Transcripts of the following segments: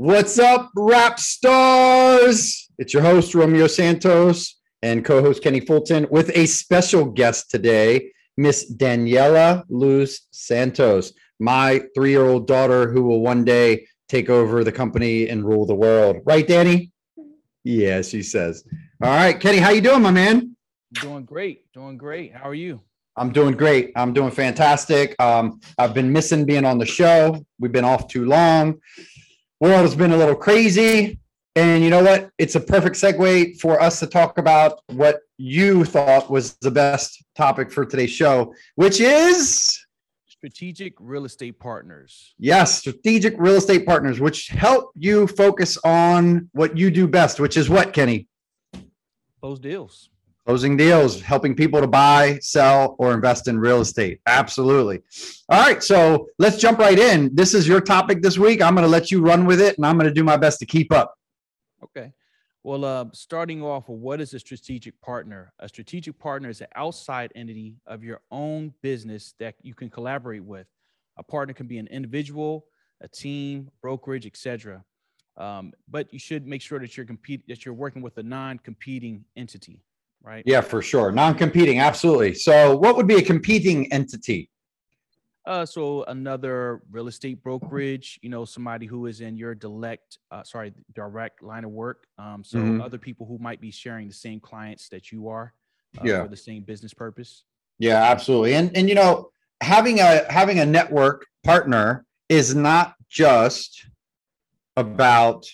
What's up, rap stars? It's your host, Romeo Santos, and co host Kenny Fulton, with a special guest today, Miss Daniela Luz Santos, my three year old daughter who will one day take over the company and rule the world. Right, Danny? Yeah, she says. All right, Kenny, how you doing, my man? Doing great. Doing great. How are you? I'm doing great. I'm doing fantastic. Um, I've been missing being on the show. We've been off too long. World has been a little crazy. And you know what? It's a perfect segue for us to talk about what you thought was the best topic for today's show, which is strategic real estate partners. Yes, strategic real estate partners, which help you focus on what you do best, which is what, Kenny? Those deals closing deals, helping people to buy, sell, or invest in real estate. Absolutely. All right. So let's jump right in. This is your topic this week. I'm going to let you run with it and I'm going to do my best to keep up. Okay. Well, uh, starting off, what is a strategic partner? A strategic partner is an outside entity of your own business that you can collaborate with. A partner can be an individual, a team, brokerage, etc. Um, but you should make sure that you're compete that you're working with a non-competing entity right? Yeah, for sure. Non-competing, absolutely. So, what would be a competing entity? Uh, so another real estate brokerage, you know, somebody who is in your direct, uh, sorry, direct line of work. Um, so mm-hmm. other people who might be sharing the same clients that you are, uh, yeah, for the same business purpose. Yeah, absolutely. And and you know, having a having a network partner is not just about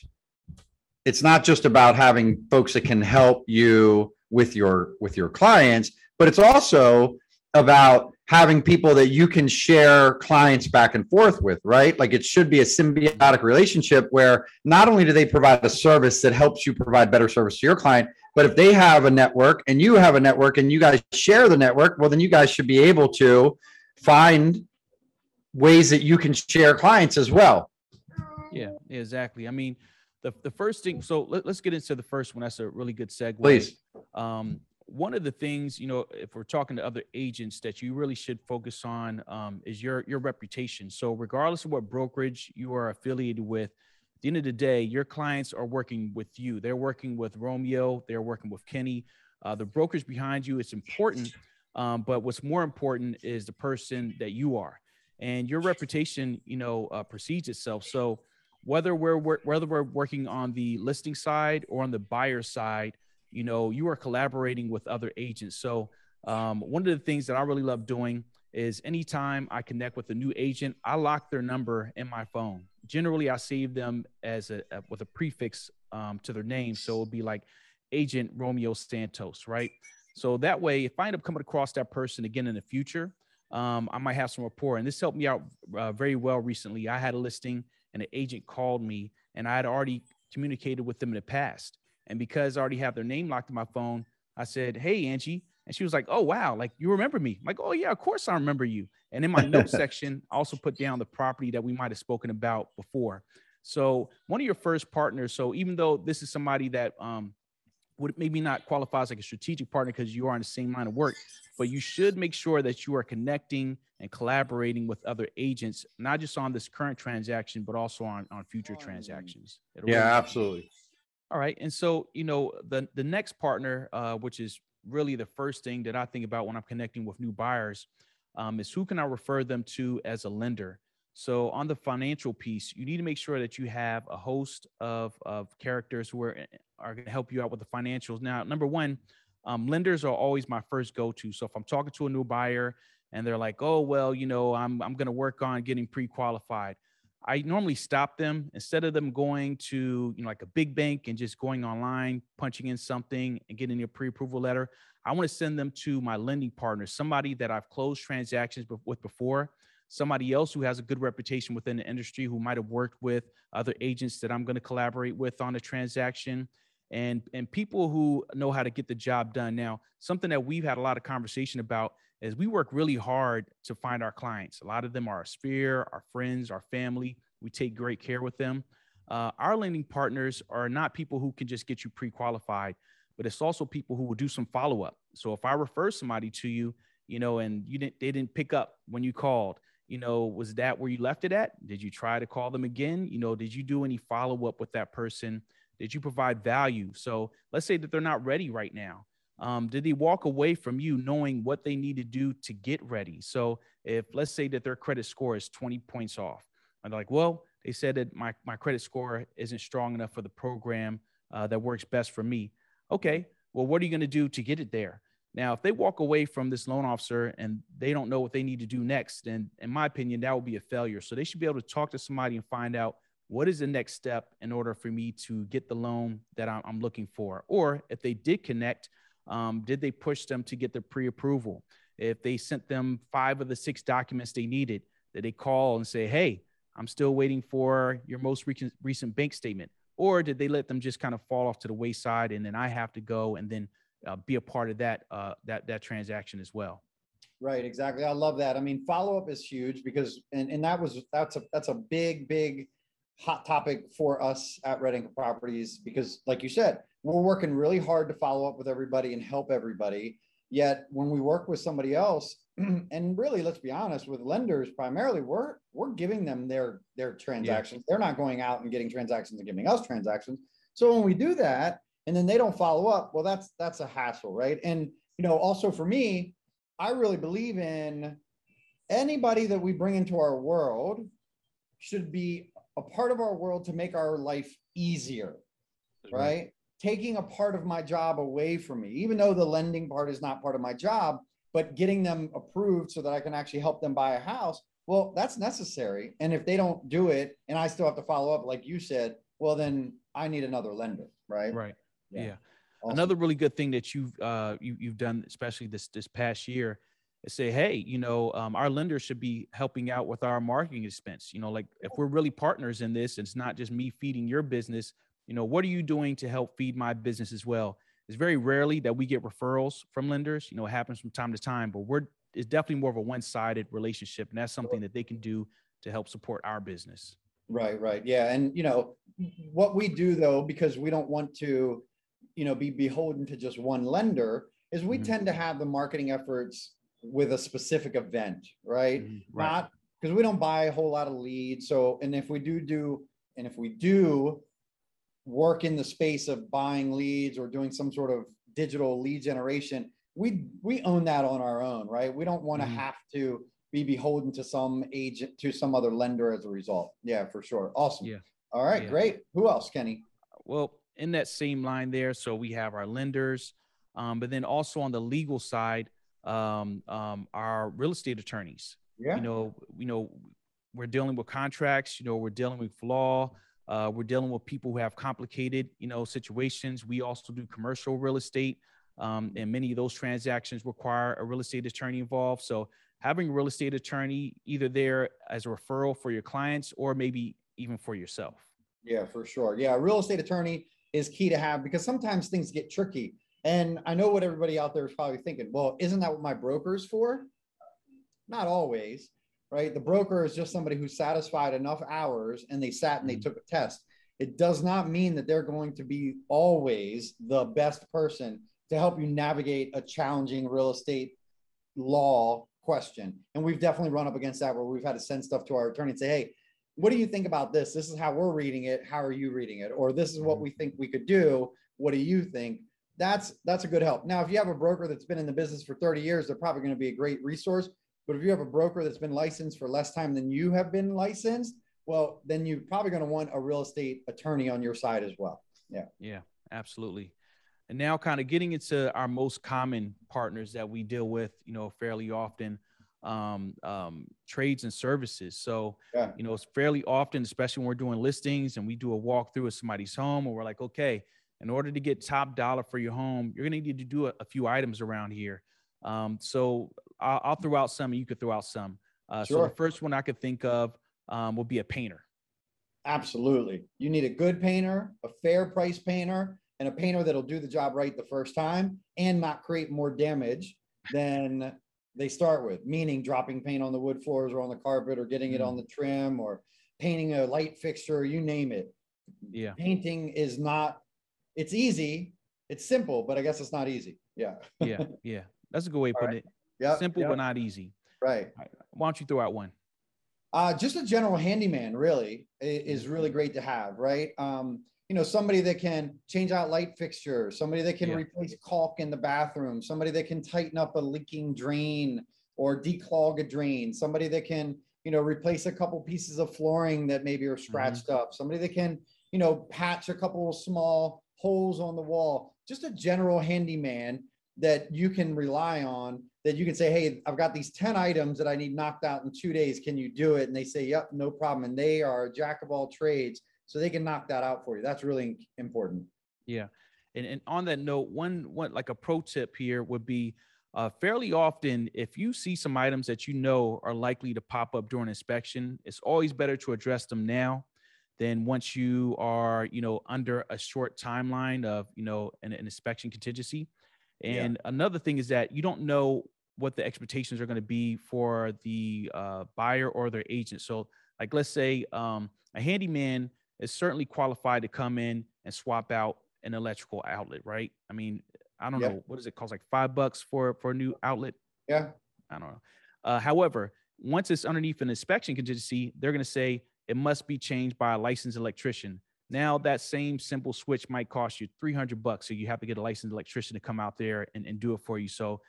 it's not just about having folks that can help you with your with your clients but it's also about having people that you can share clients back and forth with right? Like it should be a symbiotic relationship where not only do they provide a service that helps you provide better service to your client but if they have a network and you have a network and you guys share the network well then you guys should be able to find ways that you can share clients as well. Yeah exactly. I mean the, the first thing so let, us get into the first one. That's a really good segue. Please. Um, one of the things you know if we're talking to other agents that you really should focus on um, is your your reputation. So regardless of what brokerage you are affiliated with at the end of the day your clients are working with you. They're working with romeo. They're working with kenny. Uh, the brokers behind you it's important um, but what's more important is the person that you are. And your reputation you know uh, precedes itself. So whether we're whether we're working on the listing side or on the buyer side, you know, you are collaborating with other agents. So um, one of the things that I really love doing is anytime I connect with a new agent, I lock their number in my phone. Generally, I save them as a, a with a prefix um, to their name, so it'll be like Agent Romeo Santos, right? So that way, if I end up coming across that person again in the future, um, I might have some rapport. And this helped me out uh, very well recently. I had a listing and an agent called me and I had already communicated with them in the past. And because I already have their name locked in my phone, I said, Hey, Angie. And she was like, Oh, wow. Like you remember me. I'm like, oh, yeah, of course I remember you. And in my notes section, I also put down the property that we might have spoken about before. So one of your first partners. So even though this is somebody that um, would maybe not qualify as like a strategic partner because you are in the same line of work, but you should make sure that you are connecting and collaborating with other agents, not just on this current transaction, but also on, on future transactions. It'll yeah, absolutely. All right. And so, you know, the, the next partner, uh, which is really the first thing that I think about when I'm connecting with new buyers, um, is who can I refer them to as a lender? So on the financial piece, you need to make sure that you have a host of, of characters who are, are going to help you out with the financials. Now, number one, um, lenders are always my first go-to. So if I'm talking to a new buyer and they're like, "Oh, well, you know, I'm I'm going to work on getting pre-qualified," I normally stop them instead of them going to you know like a big bank and just going online, punching in something and getting a pre-approval letter. I want to send them to my lending partner, somebody that I've closed transactions with before, somebody else who has a good reputation within the industry who might have worked with other agents that I'm going to collaborate with on a transaction and and people who know how to get the job done. Now, something that we've had a lot of conversation about is we work really hard to find our clients. A lot of them are our sphere, our friends, our family. We take great care with them. Uh, our lending partners are not people who can just get you pre-qualified, but it's also people who will do some follow-up. So if I refer somebody to you, you know, and you didn't they didn't pick up when you called, you know, was that where you left it at? Did you try to call them again? You know, did you do any follow up with that person? Did you provide value? So let's say that they're not ready right now. Um, did they walk away from you knowing what they need to do to get ready? So if let's say that their credit score is 20 points off, and they're like, well, they said that my, my credit score isn't strong enough for the program uh, that works best for me. Okay, well, what are you going to do to get it there? Now, if they walk away from this loan officer and they don't know what they need to do next, then in my opinion, that would be a failure. So they should be able to talk to somebody and find out what is the next step in order for me to get the loan that I'm, looking for. Or if they did connect, um, did they push them to get the pre-approval? If they sent them five of the six documents they needed, did they call and say, "Hey, I'm still waiting for your most recent bank statement," or did they let them just kind of fall off to the wayside and then I have to go and then uh, be a part of that uh, that that transaction as well. Right, exactly. I love that. I mean, follow up is huge because, and, and that was that's a that's a big big hot topic for us at Red Anchor Properties because, like you said, we're working really hard to follow up with everybody and help everybody. Yet when we work with somebody else, and really, let's be honest, with lenders primarily, we're we're giving them their their transactions. Yeah. They're not going out and getting transactions and giving us transactions. So when we do that, and then they don't follow up well that's that's a hassle right? And you know also for me i really believe in anybody that we bring into our world should be a part of our world to make our life easier right? right? Taking a part of my job away from me even though the lending part is not part of my job but getting them approved so that i can actually help them buy a house well that's necessary. And if they don't do it and i still have to follow up like you said well then i need another lender right? Right yeah. yeah. Awesome. Another really good thing that you've uh, you, you've done, especially this this past year, is say, hey, you know, um, our lenders should be helping out with our marketing expense. You know, like if we're really partners in this, and it's not just me feeding your business. You know, what are you doing to help feed my business as well? It's very rarely that we get referrals from lenders. You know, it happens from time to time, but we're it's definitely more of a one-sided relationship, and that's something that they can do to help support our business. Right, right, yeah, and you know what we do though, because we don't want to you know, be beholden to just one lender is we mm-hmm. tend to have the marketing efforts with a specific event, right? Mm-hmm. right. Not because we don't buy a whole lot of leads. So, and if we do do, and if we do work in the space of buying leads or doing some sort of digital lead generation, we we own that on our own, right? We don't want to mm-hmm. have to be beholden to some agent to some other lender as a result. Yeah, for sure. Awesome. Yeah. All right, yeah. great. Who else, Kenny? Well, in that same line there. So we have our lenders, um, but then also on the legal side, um, um, our real estate attorneys. Yeah. You know, you know, we're dealing with contracts. You know, we're dealing with law. Uh, we're dealing with people who have complicated, you know, situations. We also do commercial real estate, um, and many of those transactions require a real estate attorney involved. So having a real estate attorney either there as a referral for your clients or maybe even for yourself. Yeah, for sure. Yeah, real estate attorney is key to have because sometimes things get tricky. And I know what everybody out there is probably thinking, well, isn't that what my broker is for? Not always, right? The broker is just somebody who satisfied enough hours and they sat and they mm-hmm. took a test. It does not mean that they're going to be always the best person to help you navigate a challenging real estate law question. And we've definitely run up against that where we've had to send stuff to our attorney and say, hey, what do you think about this? This is how we're reading it. How are you reading it? Or this is what mm-hmm. we think we could do. What do you think? That's that's a good help. Now, if you have a broker that's been in the business for 30 years, they're probably going to be a great resource. But if you have a broker that's been licensed for less time than you have been licensed, well, then you're probably going to want a real estate attorney on your side as well. Yeah. Yeah, absolutely. And now kind of getting into our most common partners that we deal with, you know, fairly often um, um, trades and services. So, yeah. you know, it's fairly often, especially when we're doing listings and we do a walkthrough of somebody's home, and we're like, okay, in order to get top dollar for your home, you're going to need to do a, a, few items around here. Um, so I'll, I'll, throw out some, and you could throw out some. Uh, sure. So the first one I could think of um, will be a painter. Absolutely. You need a good painter, a fair price painter, and a painter that'll do the job right the first time and not create more damage than they start with, meaning dropping paint on the wood floors or on the carpet or getting it on mm. the trim or painting a light fixture, you name it. Yeah. Painting is not, it's easy, it's simple, but I guess it's not easy. Yeah. yeah. Yeah. That's a good way of putting right. it. Yeah. Simple, yep. but not easy. Right. right. Why don't you throw out one? Uh, just a general handyman really is really great to have, right? Um, you know, somebody that can change out light fixtures, somebody that can Yeah. replace caulk in the bathroom, somebody that can tighten up a leaking drain or declog a drain, somebody that can, you know, replace a couple pieces of flooring that maybe are mm-hmm. scratched up, somebody that can, you know, patch a couple of small holes on the wall, just a general handyman that you can rely on that you can say, hey, I've got these 10 items that I need knocked out in two days. Can you do it? And they say, yep, no problem. And they are jack of all trades. So they can knock that out for you. That's really important. Yeah. And, and on that note, one, one like a pro tip here would be uh, fairly often, if you see some items that you know are likely to pop up during inspection, it's always better to address them now than once you are, you know, under a short timeline of, you know, an, an inspection contingency. Yeah. And another thing is that you don't know what the expectations are going to be for the uh, buyer or their agent. So, like, let's say um, a handyman is certainly qualified to come in and swap out an electrical outlet, right? I mean, I don't Yep. know what does it cost, like five bucks for for a new outlet. Yeah. I don't know. Uh, however, once it's underneath an inspection contingency, they're going to say it must be changed by a licensed electrician. Now that same simple switch might cost you 300 bucks. So you have to get a licensed electrician to come out there and, and do it for you. So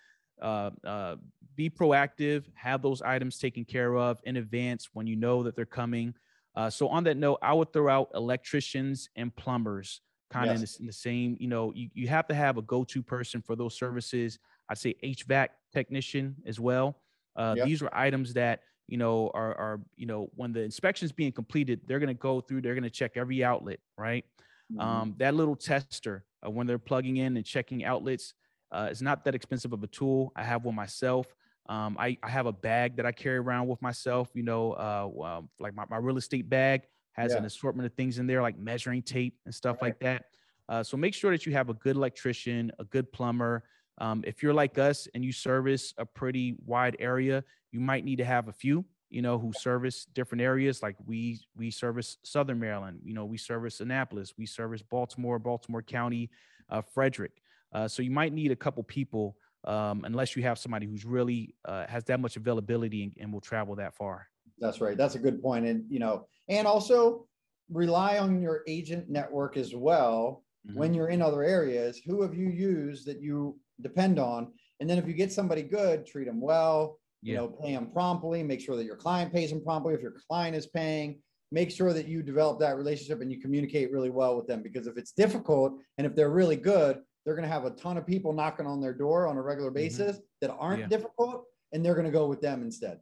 uh, uh, be proactive, have those items taken care of in advance when you know that they're coming. Uh, so on that note, I would throw out electricians and plumbers kind of in, Yes. the, in the same, you know, you, you have to have a go-to person for those services. I'd say HVAC technician as well. Uh, Yep. These are items that, you know, are, are, you know, when the inspection's being completed, they're going to go through, they're going to check every outlet, right? Mhm. Um, that little tester uh, when they're plugging in and checking outlets uh, is not that expensive of a tool. I have one myself. Um, I, I have a bag that I carry around with myself. You know, uh, um, like my, my real estate bag has an assortment of things in there, like measuring tape and stuff Right. like that. Uh, so make sure that you have a good electrician, a good plumber. Um, if you're like us and you service a pretty wide area, you might need to have a few, you know, who service different areas. Like we we service Southern Maryland, you know, we service Annapolis, we service Baltimore, Baltimore County, uh, Frederick. Uh, so you might need a couple people um, unless you have somebody who's really uh, has that much availability and, and will travel that far. That's right. That's a good point. And, you know, and also rely on your agent network as well. Mhm. When you're in other areas, who have you used that you depend on? And then if you get somebody good, treat them well, you know, pay them promptly, make sure that your client pays them promptly. If your client is paying, make sure that you develop that relationship and you communicate really well with them. Because if it's difficult and if they're really good, they're going to have a ton of people knocking on their door on a regular basis that aren't Yeah. difficult, and they're going to go with them instead.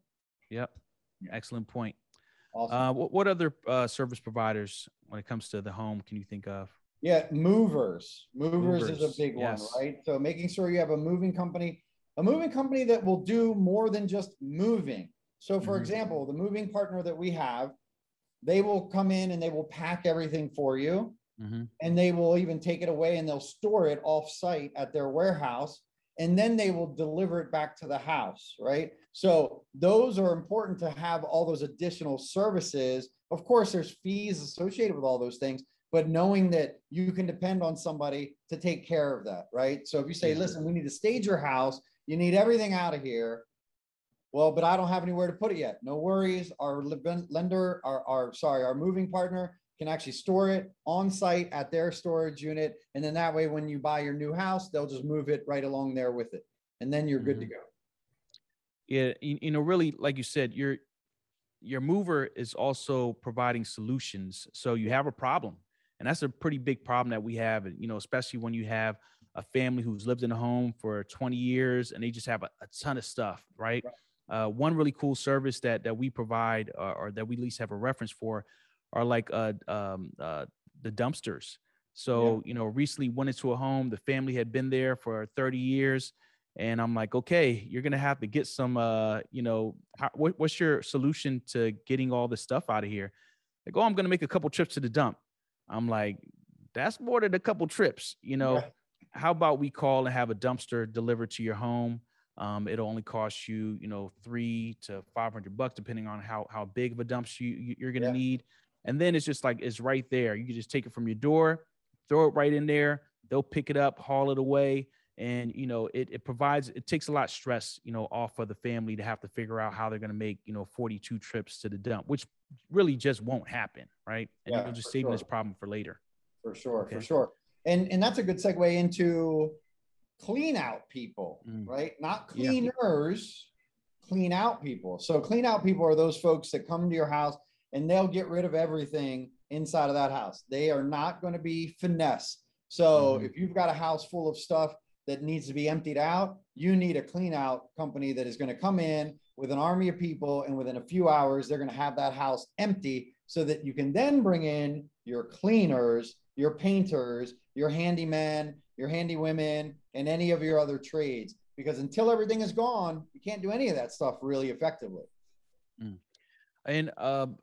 Yep. Excellent point. Awesome. Uh, what, what other uh, service providers, when it comes to the home, can you think of? Yeah, movers. Movers, is a big yes. one, right? So making sure you have a moving company, a moving company that will do more than just moving. So for Mhm. example, the moving partner that we have, they will come in and they will pack everything for you Mhm. and they will even take it away and they'll store it off site at their warehouse and then they will deliver it back to the house right so those are important to have all those additional services of course there's fees associated with all those things but knowing that you can depend on somebody to take care of that right so if you say listen we need to stage your house you need everything out of here well, but I don't have anywhere to put it yet. No worries. Our lender, our, our, sorry, our moving partner can actually store it on site at their storage unit. And then that way, when you buy your new house, they'll just move it right along there with it. And then you're good to go. Yeah, you, know, really, like you said, your your mover is also providing solutions. So you have a problem, and that's a pretty big problem that we have. And, You know, especially when you have a family who's lived in a home for 20 years and they just have a, a ton of stuff, right? Uh, one really cool service that that we provide, uh, or that we at least have a reference for, are like uh, um, uh, the dumpsters. So you know, recently went into a home. The family had been there for 30 years and I'm like, okay, you're gonna have to get some, uh, you know, how, what, what's your solution to getting all this stuff out of here? Like, oh, I'm gonna make a couple trips to the dump. I'm like, that's more than a couple trips, you know. Yeah. How about we call and have a dumpster delivered to your home? Um, it'll only cost you, you know, three to five hundred bucks, depending on how how big of a dumpster you, you- you're gonna Yeah. need. And then it's just like it's right there. You can just take it from your door, throw it right in there. They'll pick it up, haul it away and you know it, it provides it takes a lot of stress you know off of the family to have to figure out how they're going to make you know 42 trips to the dump which really just won't happen right and Yeah, you're just saving sure. this problem for later For sure, Okay. for sure. And and that's a good segue into clean out people, Mm. right? Not Yeah. cleaners, clean out people. So clean out people are those folks that come to your house and they'll get rid of everything inside of that house. They are not going to be finesse. So Mhm. if you've got a house full of stuff that needs to be emptied out, you need a clean out company that is going to come in with an army of people and within a few hours they're going to have that house empty so that you can then bring in your cleaners, your painters, your handyman, your handy women, and any of your other trades. Because until everything is gone, you can't do any of that stuff really effectively. and um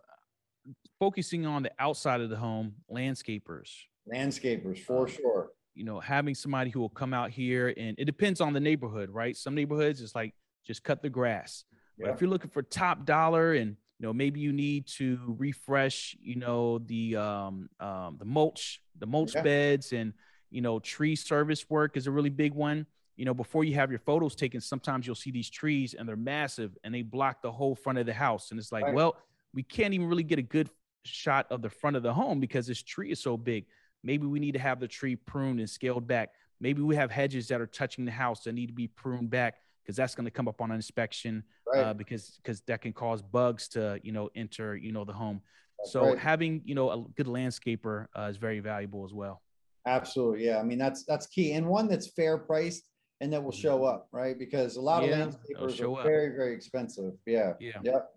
focusing on the outside of the home landscapers Landscapers, for Um, sure. you know, having somebody who will come out here and it depends on the neighborhood, right? Some neighborhoods it's like just cut the grass. But if you're looking for top dollar and you know maybe you need to refresh, you know, the um, um the mulch, the mulch Yeah. beds and you know, tree service work is a really big one. You know, before you have your photos taken, sometimes you'll see these trees and they're massive and they block the whole front of the house. And it's like, Right. well, we can't even really get a good shot of the front of the home because this tree is so big. Maybe we need to have the tree pruned and scaled back. Maybe we have hedges that are touching the house that need to be pruned back because that's going to come up on inspection Right. uh, because because that can cause bugs to you know enter you know the home. That's so right. having you know a good landscaper uh, is very valuable as well. Absolutely. Yeah. I mean, that's that's key. And one that's fair priced and that will show up, right? Because a lot Yeah, of landscapers are up. very, very expensive. Yeah. Yeah, Yep.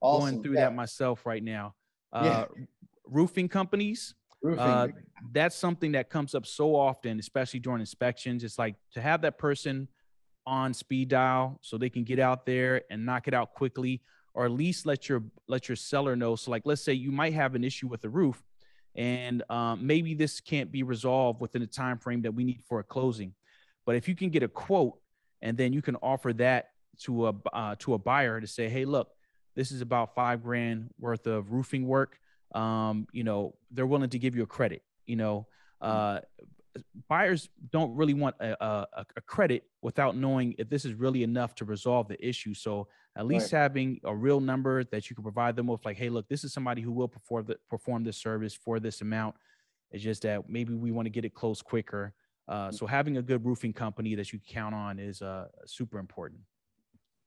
Awesome. going through Yeah. that myself right now. Yeah. Uh, Roofing companies, Roofing. uh, that's something that comes up so often, especially during inspections. It's like to have that person on speed dial so they can get out there and knock it out quickly, or at least let your let your seller know. So, like, let's say you might have an issue with the roof, and um, maybe this can't be resolved within the time frame that we need for a closing. But if you can get a quote, and then you can offer that to a uh, to a buyer to say, hey, look, this is about five grand worth of roofing work um, you know, they're willing to give you a credit. You know, uh, buyers don't really want a, a, a credit without knowing if this is really enough to resolve the issue. So at least having a real number that you can provide them with, like, hey, look, this is somebody who will perform the, perform this service for this amount. It's just that maybe we want to get it closed quicker. Uh, so having a good roofing company that you can count on is uh, super important.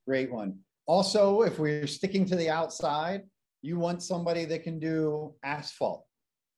Great one. Also, if we're sticking to the outside, you want somebody that can do asphalt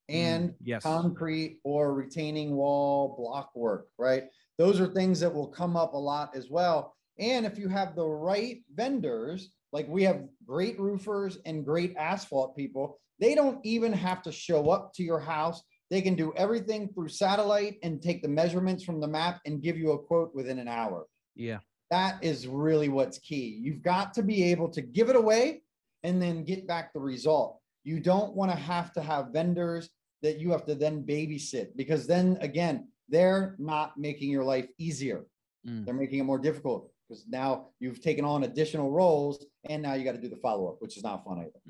and Mm, yes, concrete or retaining wall block work, right? Those are things that will come up a lot as well. And if you have the right vendors, like we have great roofers and great asphalt people, they don't even have to show up to your house. They can do everything through satellite and take the measurements from the map and give you a quote within an hour. yeah, That is really what's key. You've got to be able to give it away and then get back the result. You don't want to have to have vendors that you have to then babysit because then again, they're not making your life easier. Mm. They're making it more difficult because now you've taken on additional roles and now you got to do the follow up, which is not fun either.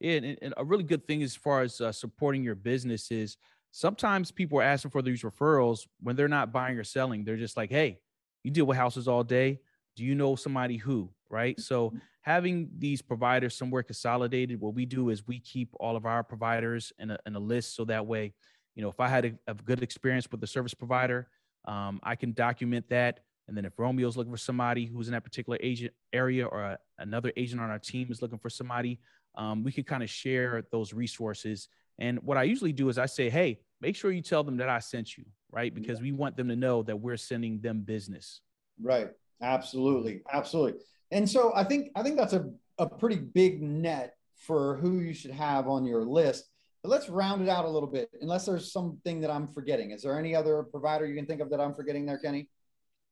Yeah, and, and a really good thing as far as uh, supporting your business is sometimes people are asking for these referrals when they're not buying or selling. They're just like, hey, you deal with houses all day. Do you know somebody who? Right. So having these providers somewhere consolidated, what we do is we keep all of our providers in a, in a list so that way, you know, if I had a, a good experience with the service provider, um, I can document that. And then if Romeo's looking for somebody who's in that particular agent area or a, another agent on our team is looking for somebody, um, we can kind of share those resources. And what I usually do is I say, hey, make sure you tell them that I sent you, right? Because we want them to know that we're sending them business. Right. Absolutely. Absolutely. And so I think I think that's a, a pretty big net for who you should have on your list. But let's round it out a little bit, unless there's something that I'm forgetting. Is there any other provider you can think of that I'm forgetting there, Kenny?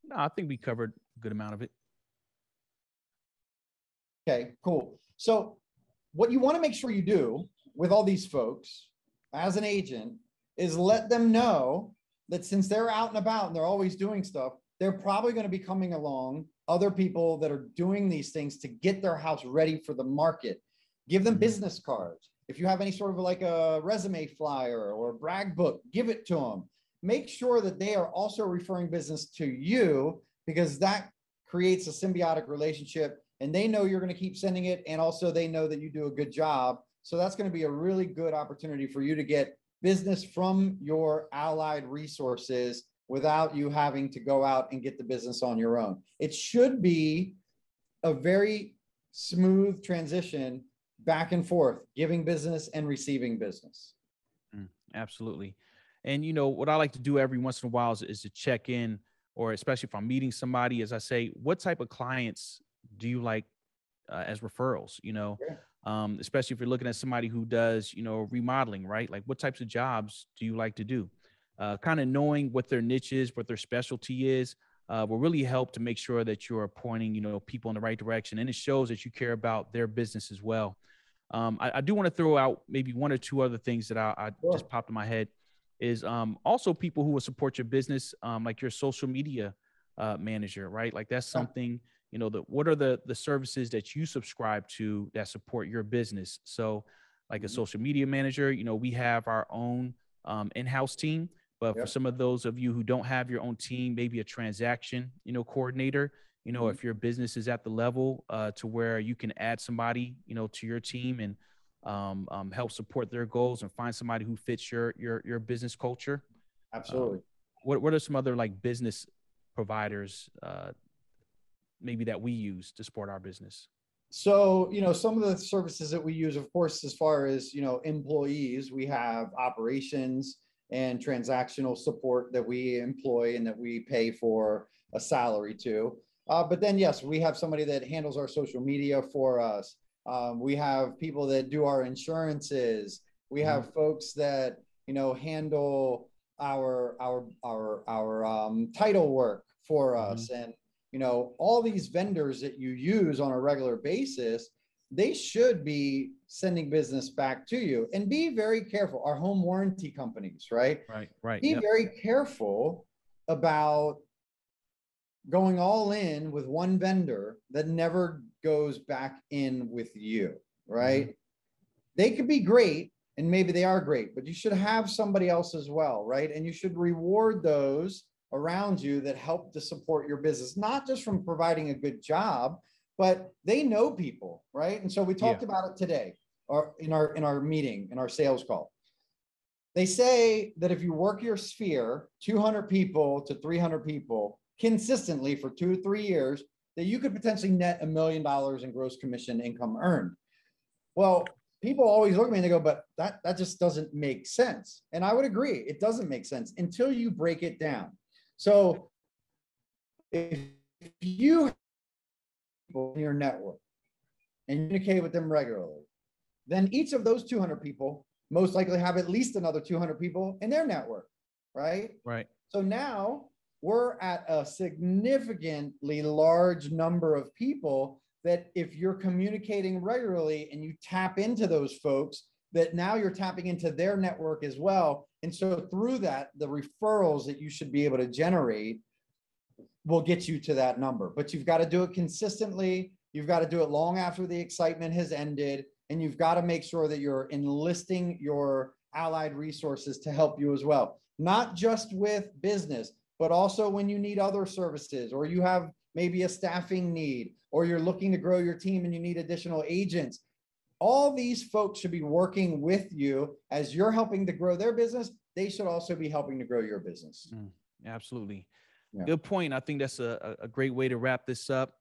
No, I think we covered a good amount of it. Okay, cool. So what you want to make sure you do with all these folks as an agent is let them know that since they're out and about and they're always doing stuff, they're probably going to be coming along other people that are doing these things to get their house ready for the market. Give them Mhm. business cards. If you have any sort of like a resume flyer or a brag book, give it to them. make sure that they are also referring business to you because that creates a symbiotic relationship and they know you're going to keep sending it and also they know that you do a good job so that's going to be a really good opportunity for you to get business from your allied resources without you having to go out and get the business on your own it should be a very smooth transition back and forth giving business and receiving business Mm, absolutely. And you know what I like to do every once in a while is, is to check in, or especially if I'm meeting somebody, as I say, what type of clients do you like uh, as referrals? You know. Um, especially if you're looking at somebody who does, you know, remodeling, right? Like, what types of jobs do you like to do? Uh, kind of knowing what their niche is, what their specialty is, uh, will really help to make sure that you're pointing, you know, people in the right direction, and it shows that you care about their business as well. Um, I, I do want to throw out maybe one or two other things that I, I Sure. just popped in my head is um, also people who will support your business, um, like your social media uh, manager, right? Like that's something, you know, the, what are the, the services that you subscribe to that support your business? So like a Mhm. social media manager, you know, we have our own um, in-house team, but for some of those of you who don't have your own team, maybe a transaction, you know, coordinator, you know, Mhm. if your business is at the level uh, to where you can add somebody, you know, to your team and um, um, help support their goals and find somebody who fits your your your business culture. absolutely What what are some other like business providers uh, maybe that we use to support our business? So, you know, some of the services that we use, of course, as far as, you know, employees, we have operations and transactional support that we employ and that we pay for a salary to. Uh, but then, yes, we have somebody that handles our social media for us. Um, we have people that do our insurances. We have folks that, you know, handle our, our, our, our, um, title work for Mhm. us. And, you know, all these vendors that you use on a regular basis, they should be sending business back to you and be very careful. Our home warranty companies, right? Right, right. Be Yep. very careful about going all in with one vendor that never goes back in with you, right? Mm-hmm. They could be great and maybe they are great, but you should have somebody else as well, right? And you should reward those around you that help to support your business, not just from providing a good job, but they know people, right? And so we talked about it today or in our in our meeting, in our sales call. They say that if you work your sphere 200 people to 300 people consistently for 2 to 3 years, that you could potentially net a million dollars in gross commission income earned. Well, people always look at me and they go, but that, that just doesn't make sense. And I would agree, it doesn't make sense until you break it down. So if you have people in your network and you communicate with them regularly, then each of those 200 people most likely have at least another 200 people in their network, right? Right. So now we're at a significantly large number of people that if you're communicating regularly and you tap into those folks, that now you're tapping into their network as well. And so through that, the referrals that you should be able to generate will get you to that number. But you've got to do it consistently. You've got to do it long after the excitement has ended. And you've got to make sure that you're enlisting your allied resources to help you as well. Not just with business, but also when you need other services or you have maybe a staffing need or you're looking to grow your team and you need additional agents. All these folks should be working with you as you're helping to grow their business. They should also be helping to grow your business. Absolutely. Yeah. Good point. I think that's a, a a great way to wrap this up.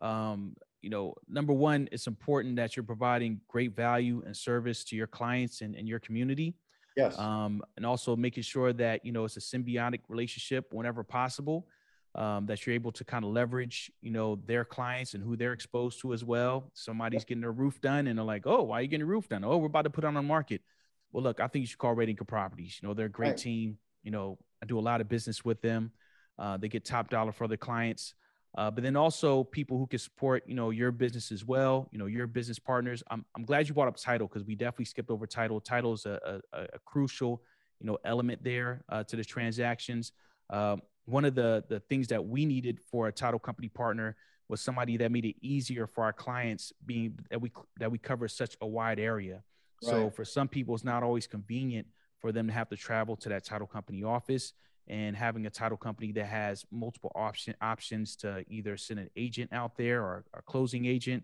Um, you know, number one, it's important that you're providing great value and service to your clients and, and your community. Yes. Um, and also making sure that, you know, it's a symbiotic relationship whenever possible. Um, that you're able to kind of leverage, you know, their clients and who they're exposed to as well. Somebody's getting their roof done and they're like, oh, why are you getting your roof done? Oh, we're about to put it on the market. Well, look, I think you should call Red Anchor Properties. You know, they're a great Right. team. You know, I do a lot of business with them. Uh, they get top dollar for their clients. Uh, but then also people who can support, you know, your business as well, you know, your business partners. I'm, I'm glad you brought up title because we definitely skipped over title. Title is a, a, a crucial, you know, element there uh, to the transactions. Um, one of the the things that we needed for a title company partner was somebody that made it easier for our clients being that we that we cover such a wide area. So for some people, it's not always convenient for them to have to travel to that title company office and having a title company that has multiple option options to either send an agent out there or a closing agent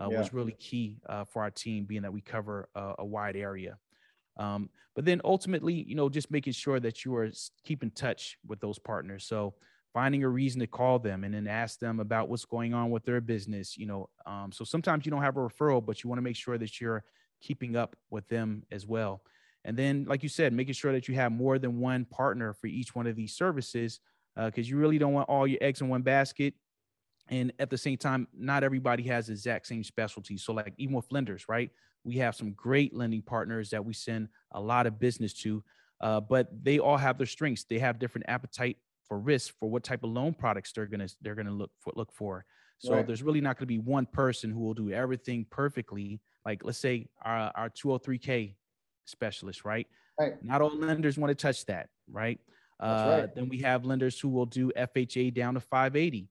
uh, Yeah. was really key uh, for our team, being that we cover a, a wide area. Um, but then ultimately, you know, just making sure that you are keeping touch with those partners. So finding a reason to call them and then ask them about what's going on with their business. You know, um, so sometimes you don't have a referral, but you want to make sure that you're keeping up with them as well. And then, like you said, making sure that you have more than one partner for each one of these services, because you really don't want all your eggs in one basket. And at the same time, not everybody has the exact same specialty. So, like even with lenders, right? We have some great lending partners that we send a lot of business to, uh, but they all have their strengths. They have different appetite for risk for what type of loan products they're gonna they're gonna look for look for. So Right. there's really not going to be one person who will do everything perfectly. Like let's say our our 203k specialist, right? Right. Not all lenders want to touch that, right? Uh, right. Then we have lenders who will do FHA down to 580.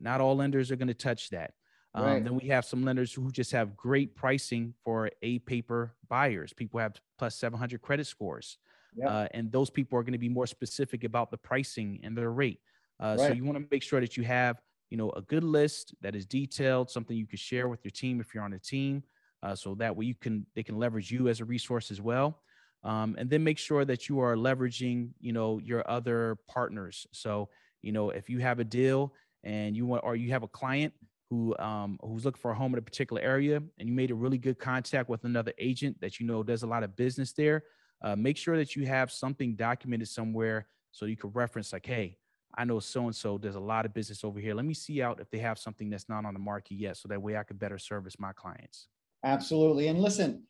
Not all lenders are going to touch that. Um, Right. Then we have some lenders who just have great pricing for a paper buyers. People have plus 700 credit scores. Yep. Uh, and those people are going to be more specific about the pricing and their rate. Uh, So you want to make sure that you have, you know, a good list that is detailed, something you can share with your team if you're on a team, uh, so that way you can they can leverage you as a resource as well. Um, and then make sure that you are leveraging, you know, your other partners. So you know, if you have a deal and you want, or you have a client who um, who's looking for a home in a particular area, and you made a really good contact with another agent that you know does a lot of business there, uh, make sure that you have something documented somewhere so you can reference like, hey, I know so and so does a lot of business over here. Let me see out if they have something that's not on the market yet, so that way I could better service my clients. Absolutely. And listen,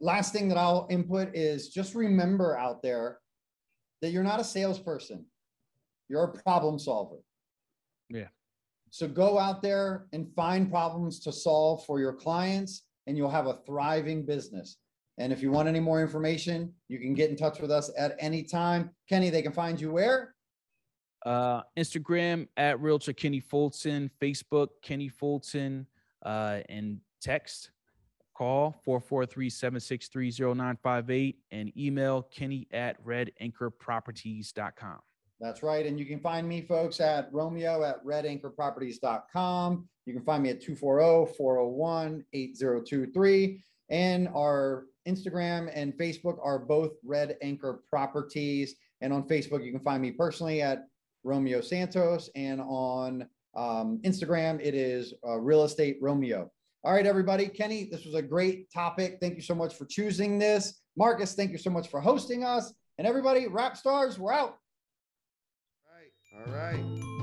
last thing that I'll input is just remember out there that you're not a salesperson. You're a problem solver. Yeah. So go out there and find problems to solve for your clients and you'll have a thriving business. And if you want any more information, you can get in touch with us at any time. Kenny, they can find you where? Uh, Instagram at Realtor Kenny Fulton, Facebook Kenny Fulton, uh, and text call 443-763-0958 and email kenny at redanchorproperties.com. That's right. And you can find me, folks, at Romeo at redanchorproperties.com. You can find me at 240 401 8023. And our Instagram and Facebook are both Red Anchor Properties. And on Facebook, you can find me personally at Romeo Santos. And on um, Instagram, it is uh, Real Estate Romeo. All right, everybody. Kenny, this was a great topic. Thank you so much for choosing this. Marcus, thank you so much for hosting us. And everybody, rap stars, we're out. All right.